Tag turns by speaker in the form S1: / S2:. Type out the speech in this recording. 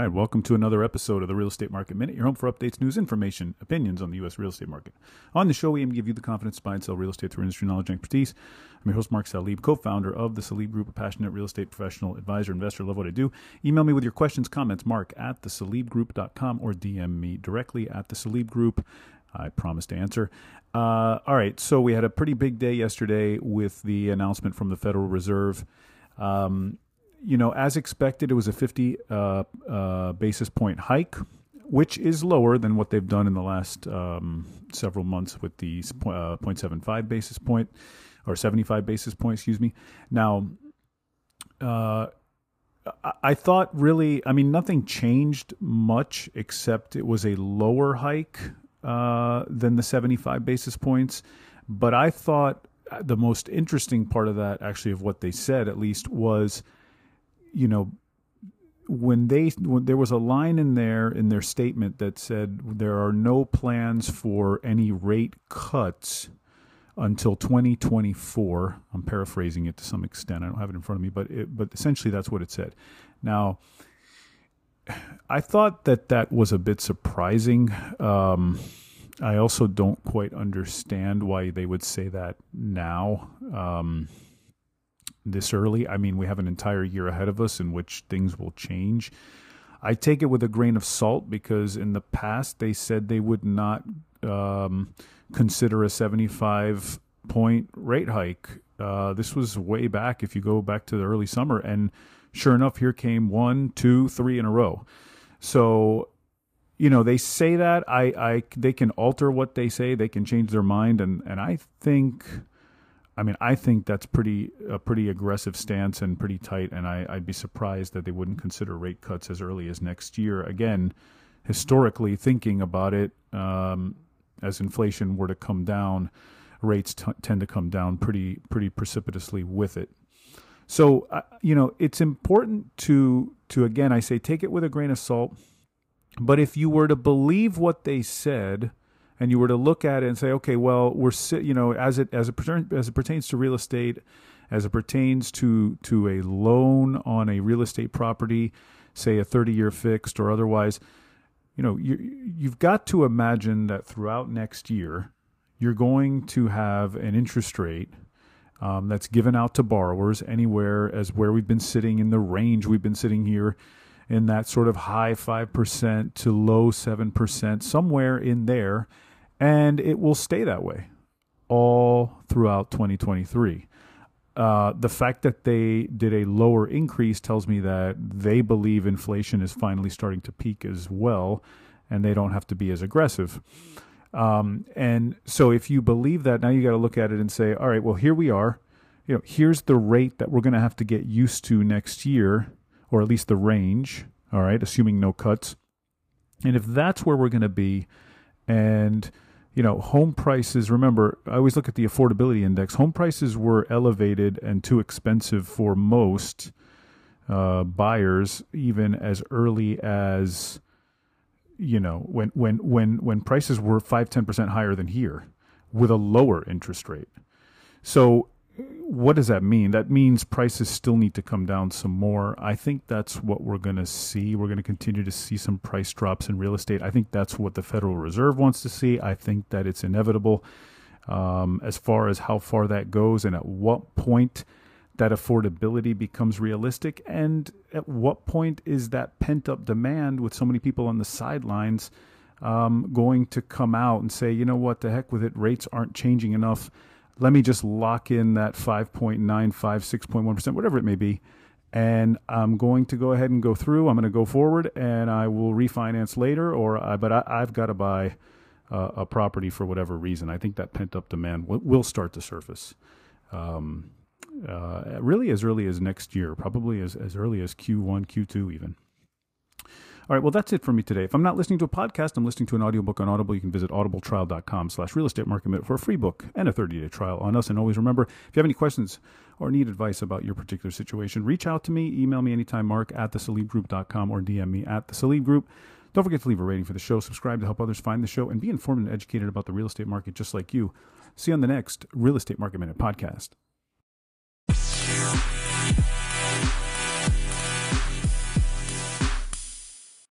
S1: right, welcome to another episode of the Real Estate Market Minute, your home for updates, news, information, opinions on the U.S. real estate market. On the show, we aim to give you the confidence to buy and sell real estate through industry knowledge and expertise. I'm your host, Mark Salib, co founder of the Salib Group, a passionate real estate professional, advisor, investor. Love what I do. Email me with your questions, comments, mark at the Salib thesalibgroup.com or DM me directly at the Salib Group. I promise to answer. Uh, all right, so we had a pretty big day yesterday with the announcement from the Federal Reserve. Um, you know, as expected, it was a 50 uh, uh, basis point hike, which is lower than what they've done in the last um, several months with the uh, 0.75 basis point or 75 basis point, excuse me. Now, uh, I thought really, I mean, nothing changed much except it was a lower hike uh, than the 75 basis points. But I thought the most interesting part of that, actually, of what they said at least, was you know, when they when there was a line in there in their statement that said there are no plans for any rate cuts until 2024. I'm paraphrasing it to some extent. I don't have it in front of me, but it, but essentially that's what it said. Now, I thought that that was a bit surprising. Um, I also don't quite understand why they would say that now. Um, this early. I mean, we have an entire year ahead of us in which things will change. I take it with a grain of salt because in the past they said they would not um, consider a 75 point rate hike. Uh, this was way back if you go back to the early summer. And sure enough, here came one, two, three in a row. So, you know, they say that I, I, they can alter what they say. They can change their mind. And, and I think I mean, I think that's pretty a pretty aggressive stance and pretty tight. And I, would be surprised that they wouldn't consider rate cuts as early as next year. Again, historically thinking about it, um, as inflation were to come down, rates t- tend to come down pretty pretty precipitously with it. So uh, you know, it's important to to again, I say take it with a grain of salt. But if you were to believe what they said and you were to look at it and say, okay, well, we're you know as it as it as it pertains to real estate, as it pertains to to a loan on a real estate property, say a 30 year fixed or otherwise, you know, you you've got to imagine that throughout next year, you're going to have an interest rate um, that's given out to borrowers anywhere as where we've been sitting in the range we've been sitting here in that sort of high 5% to low 7%, somewhere in there and it will stay that way all throughout 2023. Uh, the fact that they did a lower increase tells me that they believe inflation is finally starting to peak as well, and they don't have to be as aggressive. Um, and so, if you believe that, now you got to look at it and say, all right, well, here we are. You know, here's the rate that we're going to have to get used to next year, or at least the range. All right, assuming no cuts. And if that's where we're going to be, and you know, home prices, remember, I always look at the affordability index. Home prices were elevated and too expensive for most uh, buyers, even as early as, you know, when, when, when, when prices were 5 10% higher than here with a lower interest rate. So what does that mean? That means prices still need to come down some more. I think that's what we're going to see. We're going to continue to see some price drops in real estate. I think that's what the Federal Reserve wants to see. I think that it's inevitable. Um, as far as how far that goes and at what point that affordability becomes realistic, and at what point is that pent up demand with so many people on the sidelines um, going to come out and say, you know what, the heck with it, rates aren't changing enough let me just lock in that 5.95, 6.1%, whatever it may be. And I'm going to go ahead and go through. I'm going to go forward and I will refinance later, or I, but I, have got to buy uh, a property for whatever reason. I think that pent up demand will, will start to surface. Um, uh, really as early as next year, probably as, as early as Q1, Q2 even. All right, well, that's it for me today. If I'm not listening to a podcast, I'm listening to an audiobook on Audible. You can visit audibletrial.com slash real estate market minute for a free book and a 30-day trial on us. And always remember, if you have any questions or need advice about your particular situation, reach out to me. Email me anytime, mark at thesalibgroup.com or DM me at the Salib Don't forget to leave a rating for the show, subscribe to help others find the show, and be informed and educated about the real estate market just like you. See you on the next Real Estate Market Minute podcast.